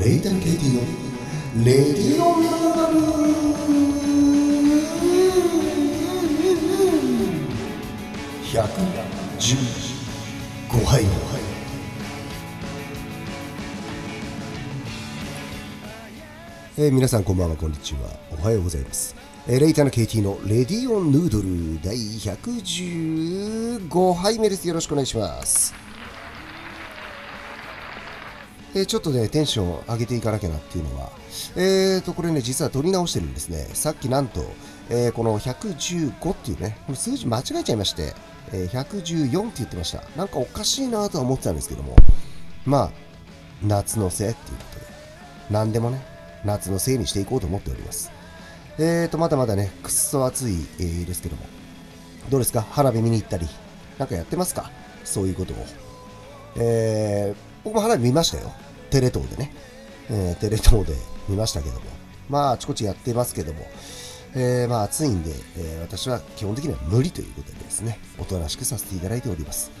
レイタン・ケイティのレディオナ115杯。えー、皆さんこんばんはこんにちは。おはようございます、えーレイターの KT のレディオンヌードル第115杯目です。よろしくお願いします。えちょっとね、テンション上げていかなきゃなっていうのは、えーと、これね、実は取り直してるんですね。さっきなんと、えーこの115っていうね、この数字間違えちゃいまして、えー114って言ってました。なんかおかしいなとは思ってたんですけども、まあ、夏のせいっていうことで、何でもね、夏のせいにしていこうと思っております。えーと、まだまだね、くっそ暑い、えーですけども、どうですか？花火見に行ったり、なんかやってますか？そういうことを。えー僕も花火見ましたよ。テレ東でね。えーテレ東で見ましたけども。まあ、あちこちやってますけども。えーまあ、暑いんで、えー私は基本的には無理ということでですね、おとなしくさせていただいております。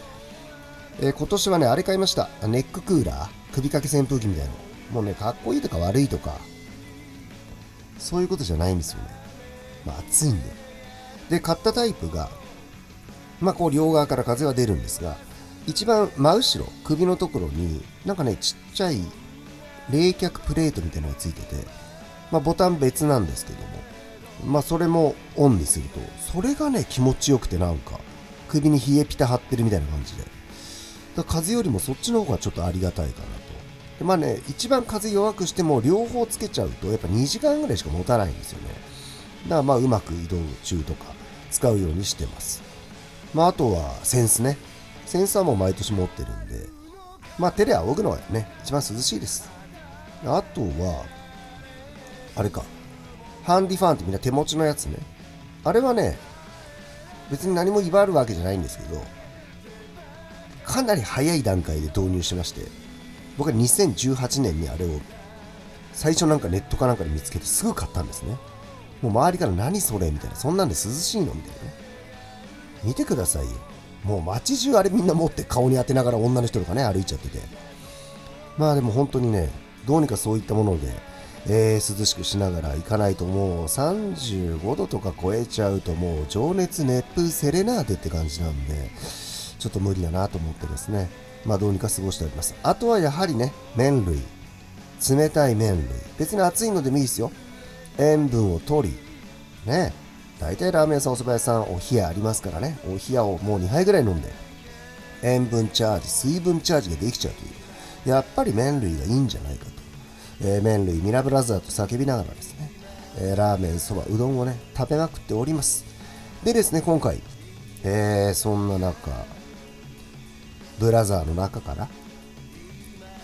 えー今年はね、あれ買いました。ネッククーラー首掛け扇風機みたいなの。もうね、かっこいいとか悪いとか、そういうことじゃないんですよね。まあ、暑いんで。で、買ったタイプが、まあ、こう両側から風は出るんですが、一番真後ろ、首のところに、なんかね、ちっちゃい冷却プレートみたいなのがついてて、まあ、ボタン別なんですけども、まあ、それもオンにすると、それがね、気持ちよくてなんか、首に冷えピタ張ってるみたいな感じで。だ風よりもそっちの方がちょっとありがたいかなと。でまあね、一番風弱くしても両方つけちゃうと、やっぱ2時間ぐらいしか持たないんですよね。だからまあ、うまく移動中とか使うようにしてます。まあ、あとはセンスね。センスはも毎年持ってるんで、まあ、手で仰ぐのはね、一番涼しいです。あとは、あれか、ハンディファンってみんな手持ちのやつね。あれはね、別に何も威張るわけじゃないんですけど、かなり早い段階で導入しまして、僕は2018年にあれを最初なんかネットかなんかで見つけてすぐ買ったんですね。もう周りから何それみたいな、そんなんで涼しいのみたいなね。見てくださいよ。もう街中あれみんな持って顔に当てながら女の人とかね歩いちゃってて。まあでも本当にね、どうにかそういったもので、えー涼しくしながら行かないともう35度とか超えちゃうともう情熱熱風セレナーデって感じなんで、ちょっと無理だなと思ってですね、まあどうにか過ごしております。あとはやはりね、麺類。冷たい麺類。別に熱いのでもいいですよ。塩分を取り、ね、大体ラーメン屋さん、お蕎麦屋さん、お冷やありますからね、お冷やをもう2杯ぐらい飲んで、塩分チャージ、水分チャージができちゃうという、やっぱり麺類がいいんじゃないかと、えー麺類、ミラブラザーと叫びながらですね、えーラーメン、そば、うどんをね、食べまくっております。でですね、今回、えーそんな中、ブラザーの中から、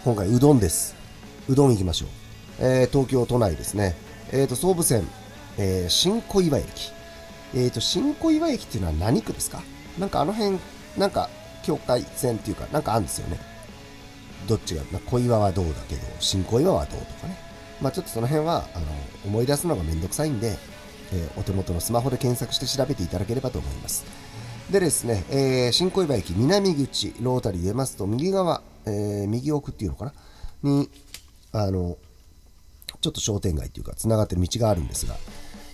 今回うどんです。うどん行きましょう。えー東京都内ですね。えーと、総武線、えー新小岩駅。えーと、新小岩駅っていうのは何区ですか？なんかあの辺、なんか境界線っていうか、なんかあるんですよね。どっちが、まあ、小岩はどうだけど、新小岩はどうとかね。まあちょっとその辺は、あの、思い出すのがめんどくさいんで、えーお手元のスマホで検索して調べていただければと思います。でですね、えー新小岩駅南口、ロータリー出ますと、右側、えー右奥っていうのかな？に、あの、ちょっと商店街っていうか、つながってる道があるんですが、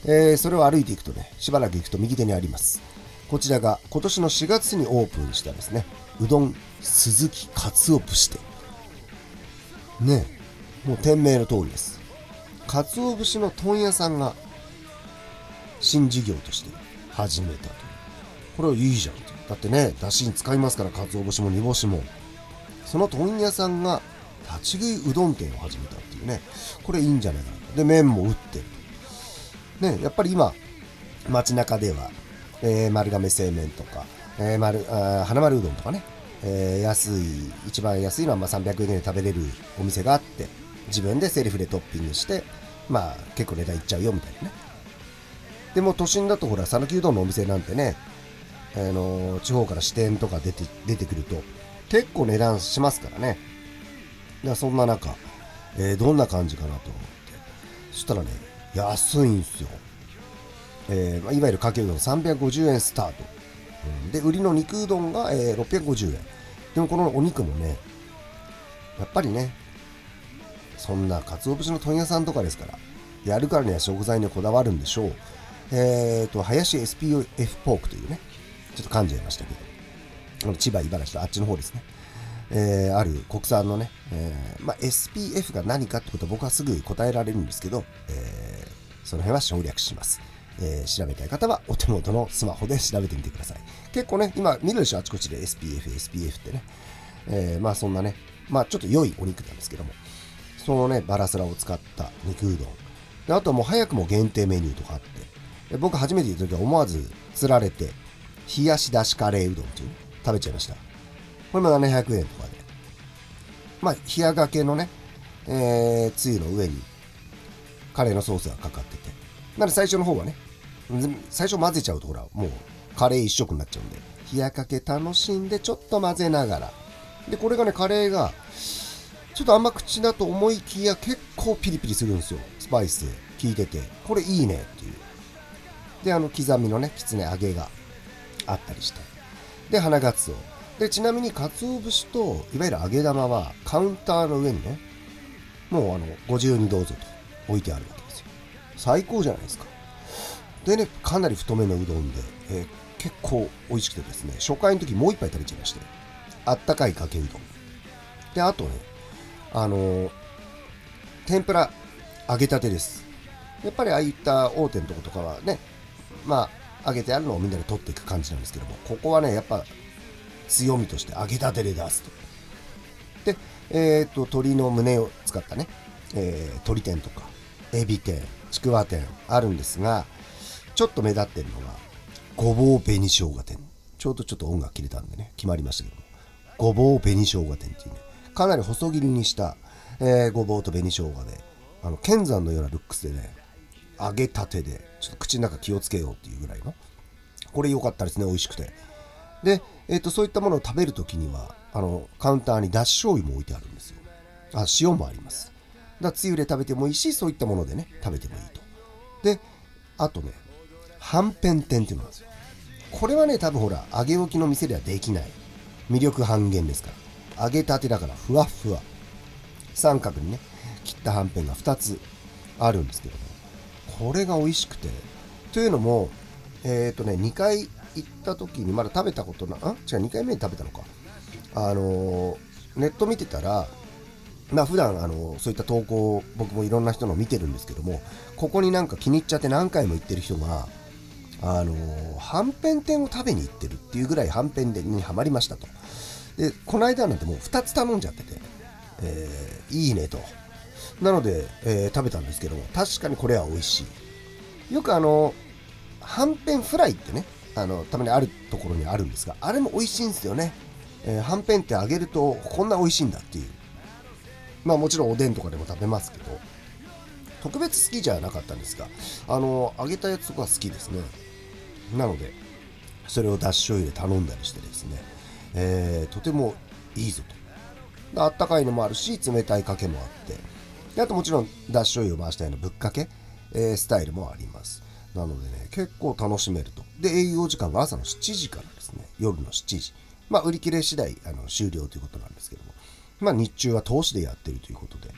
えーそれを歩いていくとね、しばらく行くと右手にあります。こちらが今年の4月にオープンしたですね、うどん鈴木かつお節店。ねえもう店名の通りです。かつお節の問屋さんが新事業として始めたと。これはいいじゃんと。だってね、だしに使いますから、かつお節も煮干しも。その問屋さんが立ち食いうどん店を始めたっていうね、これいいんじゃないかなと。で、麺も打ってる。ね、やっぱり今、街中では、えー丸亀製麺とか、えー丸あ花丸うどんとかね、えー安い、一番安いのはまあ300円で食べれるお店があって、自分でセルフでトッピングして、まあ結構値段いっちゃうよみたいなね。でも都心だとほら、讃岐うどんのお店なんてね、あのー地方から支店とか出て出てくると、結構値段しますからね。だそんな中、えーどんな感じかなと思って。そしたらね、安いんですよ。えーまあいわゆるかけうどん350円スタート。うんで、売りの肉うどんが、えー650円。でもこのお肉もね、やっぱりね、そんな鰹節の問屋さんとかですからやるからには食材にこだわるんでしょうえっ、ー、と林 SPF ポークというねちょっと噛んじゃいましたけど千葉茨城とあっちの方ですねえー、ある国産のね、えーまあ、SPF が何かってことは僕はすぐ答えられるんですけど、えー、その辺は省略します。えー、調べたい方はお手元のスマホで調べてみてください。結構ね、今見るでしょ、あちこちで SPF、SPF ってね。えー、まあそんなね、まあちょっと良いお肉なんですけども、そのね、バラスラを使った肉うどん。であともう早くも限定メニューとかあって、僕初めて行った時は思わず釣られて、冷やしだしカレーうどんっていう、食べちゃいました。これも700円とかで。まあ、冷やがけのね、えー、つゆの上にカレーのソースがかかってて。なので最初の方はね、最初混ぜちゃうとほら、もうカレー一色になっちゃうんで、冷やかけ楽しんでちょっと混ぜながら。で、これがね、カレーが、ちょっと甘口だと思いきや結構ピリピリするんですよ。スパイス効いてて。これいいねっていう。で、あの、刻みのね、きつね揚げがあったりして。で、花がつお。でちなみに鰹節といわゆる揚げ玉はカウンターの上にねもうあのご自由にどうぞと置いてあるわけですよ。最高じゃないですか。でねかなり太めのうどんで、えー、結構美味しくてですね初回の時もう一杯食べちゃいましてあったかいかけうどん。であとねあのー、天ぷら揚げたてです。やっぱりああいった大手のとことかはねまあ揚げてあるのをみんなで取っていく感じなんですけどもここはねやっぱ強みとして揚げたてで出すと。で、えっ、ー、と、鶏の胸を使ったね、えー、鶏天とか、エビ天、ちくわ天あるんですが、ちょっと目立ってるのが、ごぼう紅生姜天。ちょうどちょっと音楽切れたんでね、決まりましたけども、ごぼう紅生姜天っていうね、かなり細切りにした、えー、ごぼうと紅生姜で、あの、剣山のようなルックスでね、揚げたてで、ちょっと口の中気をつけようっていうぐらいの、これ良かったですね、美味しくて。で、えーと、そういったものを食べるときにはあのカウンターにだし醤油も置いてあるんですよあ塩もありますだつゆで食べてもいいしそういったものでね食べてもいいと。であとねはんぺん天っていうのなんですよ。これはね多分ほら揚げ置きの店ではできない。魅力半減ですから。揚げたてだからふわふわ。三角にね切ったはんぺんが2つあるんですけども。これが美味しくて。というのもえっ、ー、とね2回行った時にまだ食べたことな、あ違う、2回目に食べたのか。あのネット見てたら、まあ普段あのそういった投稿僕もいろんな人の見てるんですけどもここになんか気に入っちゃって何回も行ってる人があのはんぺん店を食べに行ってるっていうぐらいはんぺん店にはまりましたと。でこの間なんてもう2つ頼んじゃってて、えー、いいねと。なので、えー、食べたんですけども確かにこれは美味しい。よくあのはんぺんフライってねあのたまにあるところにあるんですがあれも美味しいんですよね、えー、はんぺんって揚げるとこんな美味しいんだっていう。まあもちろんおでんとかでも食べますけど特別好きじゃなかったんですがあの揚げたやつとか好きですね。なのでそれをだし醤油で頼んだりしてですね、えー、とてもいいぞと。あったかいのもあるし冷たいかけもあって。であともちろんだし醤油を回したようなぶっかけ、えー、スタイルもあります。なのでね、結構楽しめると。で、営業時間が朝の7時からですね、夜の7時。まあ、売り切れ次第あの終了ということなんですけど、まあ、日中は投資でやってるということで、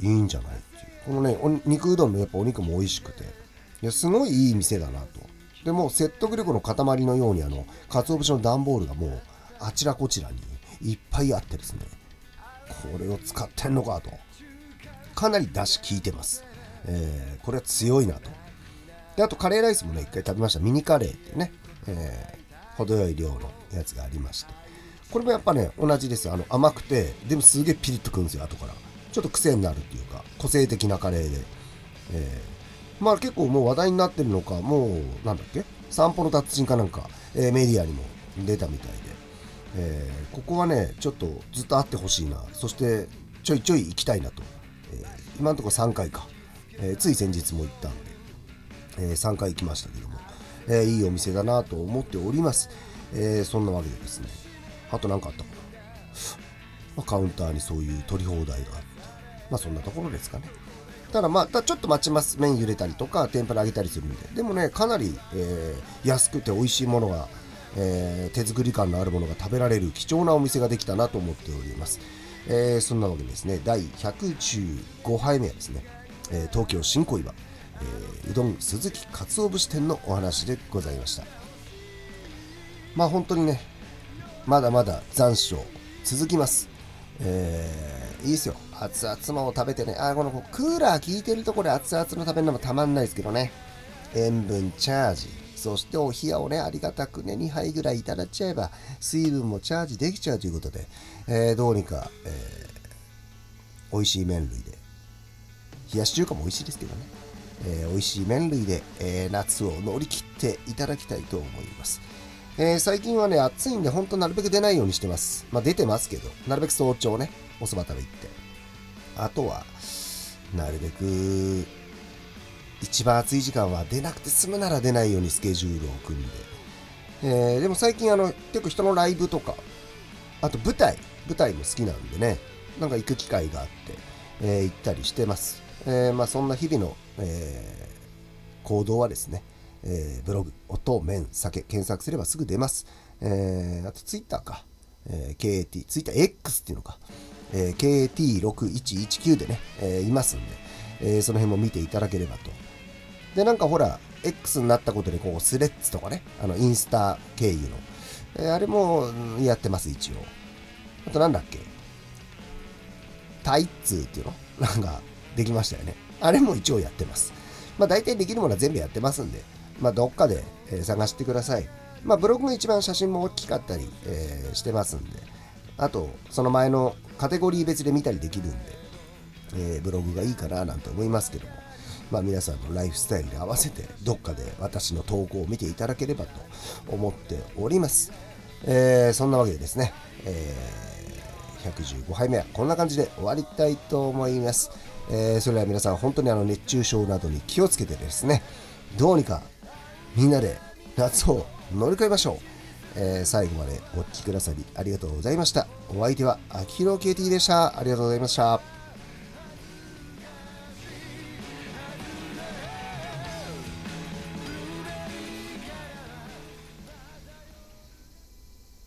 いいんじゃないっていう。このね、肉うどんのやっぱお肉も美味しくて、いや、すごいいい店だなと。でも、説得力の塊のように、あの、鰹節の段ボールがもう、あちらこちらにいっぱいあってですね、これを使ってんのかと。かなり出し効いてます。えー、これは強いなと。であとカレーライスもね一回食べましたミニカレーってね、えー、程よい量のやつがありましてこれもやっぱね同じですあの甘くてでもすげえピリッとくるんですよ後から。ちょっと癖になるっていうか個性的なカレーで、えー、まあ結構もう話題になってるのかもうなんだっけ？散歩の達人かなんか、えー、メディアにも出たみたいで、えー、ここはねちょっとずっと会ってほしいな。そしてちょいちょい行きたいなと、え今のところ3回か、えつい先日も行ったんで。え、3回行きましたけども、え、いいお店だなと思っております、え、そんなわけでですね。あと何かあったかな、まあ、カウンターにそういう取り放題があって。まあそんなところですかね。ただまあちょっと待ちます麺揺れたりとか天ぷら揚げたりするんで。でもねかなり、えー、安くて美味しいものが、えー、手作り感のあるものが食べられる貴重なお店ができたなと思っております。えー、そんなわけでですね、第115杯目はですね、え、東京新小岩、え、うどん鈴木かつお節店のお話でございました。まあ本当にね、まだまだ残暑続きます。えー、いいですよ。熱々も食べてね。あ、このクーラー効いてるところで熱々の食べるのもたまんないですけどね。塩分チャージ。そしてお冷やをね、ありがたくね、2杯ぐらいいただっちゃえば、水分もチャージできちゃうということで、えー、どうにか、えー、美味しい麺類で、冷やし中華も美味しいですけどね、えー、美味しい麺類で、えー、夏を乗り切っていただきたいと思います。えー、最近はね、暑いんで、ほんとなるべく出ないようにしてます。まあ、出てますけど、なるべく早朝ね、おそば食べ行って。あとは、なるべく、一番暑い時間は出なくて済むなら出ないようにスケジュールを組んで。えー、でも最近、あの、結構人のライブとか、あと舞台、舞台も好きなんでね、なんか行く機会があって、えー、行ったりしてます。えー、まあ、そんな日々の、えー、行動はですね、えー、ブログ、音、麺、酒、検索すればすぐ出ます。えー、あとツイッターか、えー、KAT、ツイッター X っていうのか、えー、KAT6119 でね、えー、いますんで、えー、その辺も見ていただければと。で、なんかほら、X になったことで、こう、スレッズとかね、あの、インスタ経由の、えー、あれもやってます、一応。あとなんだっけタイツーっていうの？なんか、できましたよね。あれも一応やってます。まあ大体できるものは全部やってますんで、まあどっかで、え、探してください。まあブログが一番写真も大きかったり、えー、してますんで、あと、その前のカテゴリー別で見たりできるんで、えー、ブログがいいかななんて思いますけども、まあ皆さんのライフスタイルに合わせて、どっかで私の投稿を見ていただければと思っております。えー、そんなわけでですね、えー、115杯目はこんな感じで終わりたいと思います。え、それでは皆さん本当にあの熱中症などに気をつけてですねどうにかみんなで夏を乗り越えましょう、えー、最後までお聴きくださりありがとうございました。お相手は秋広 KT でした。ありがとうございました。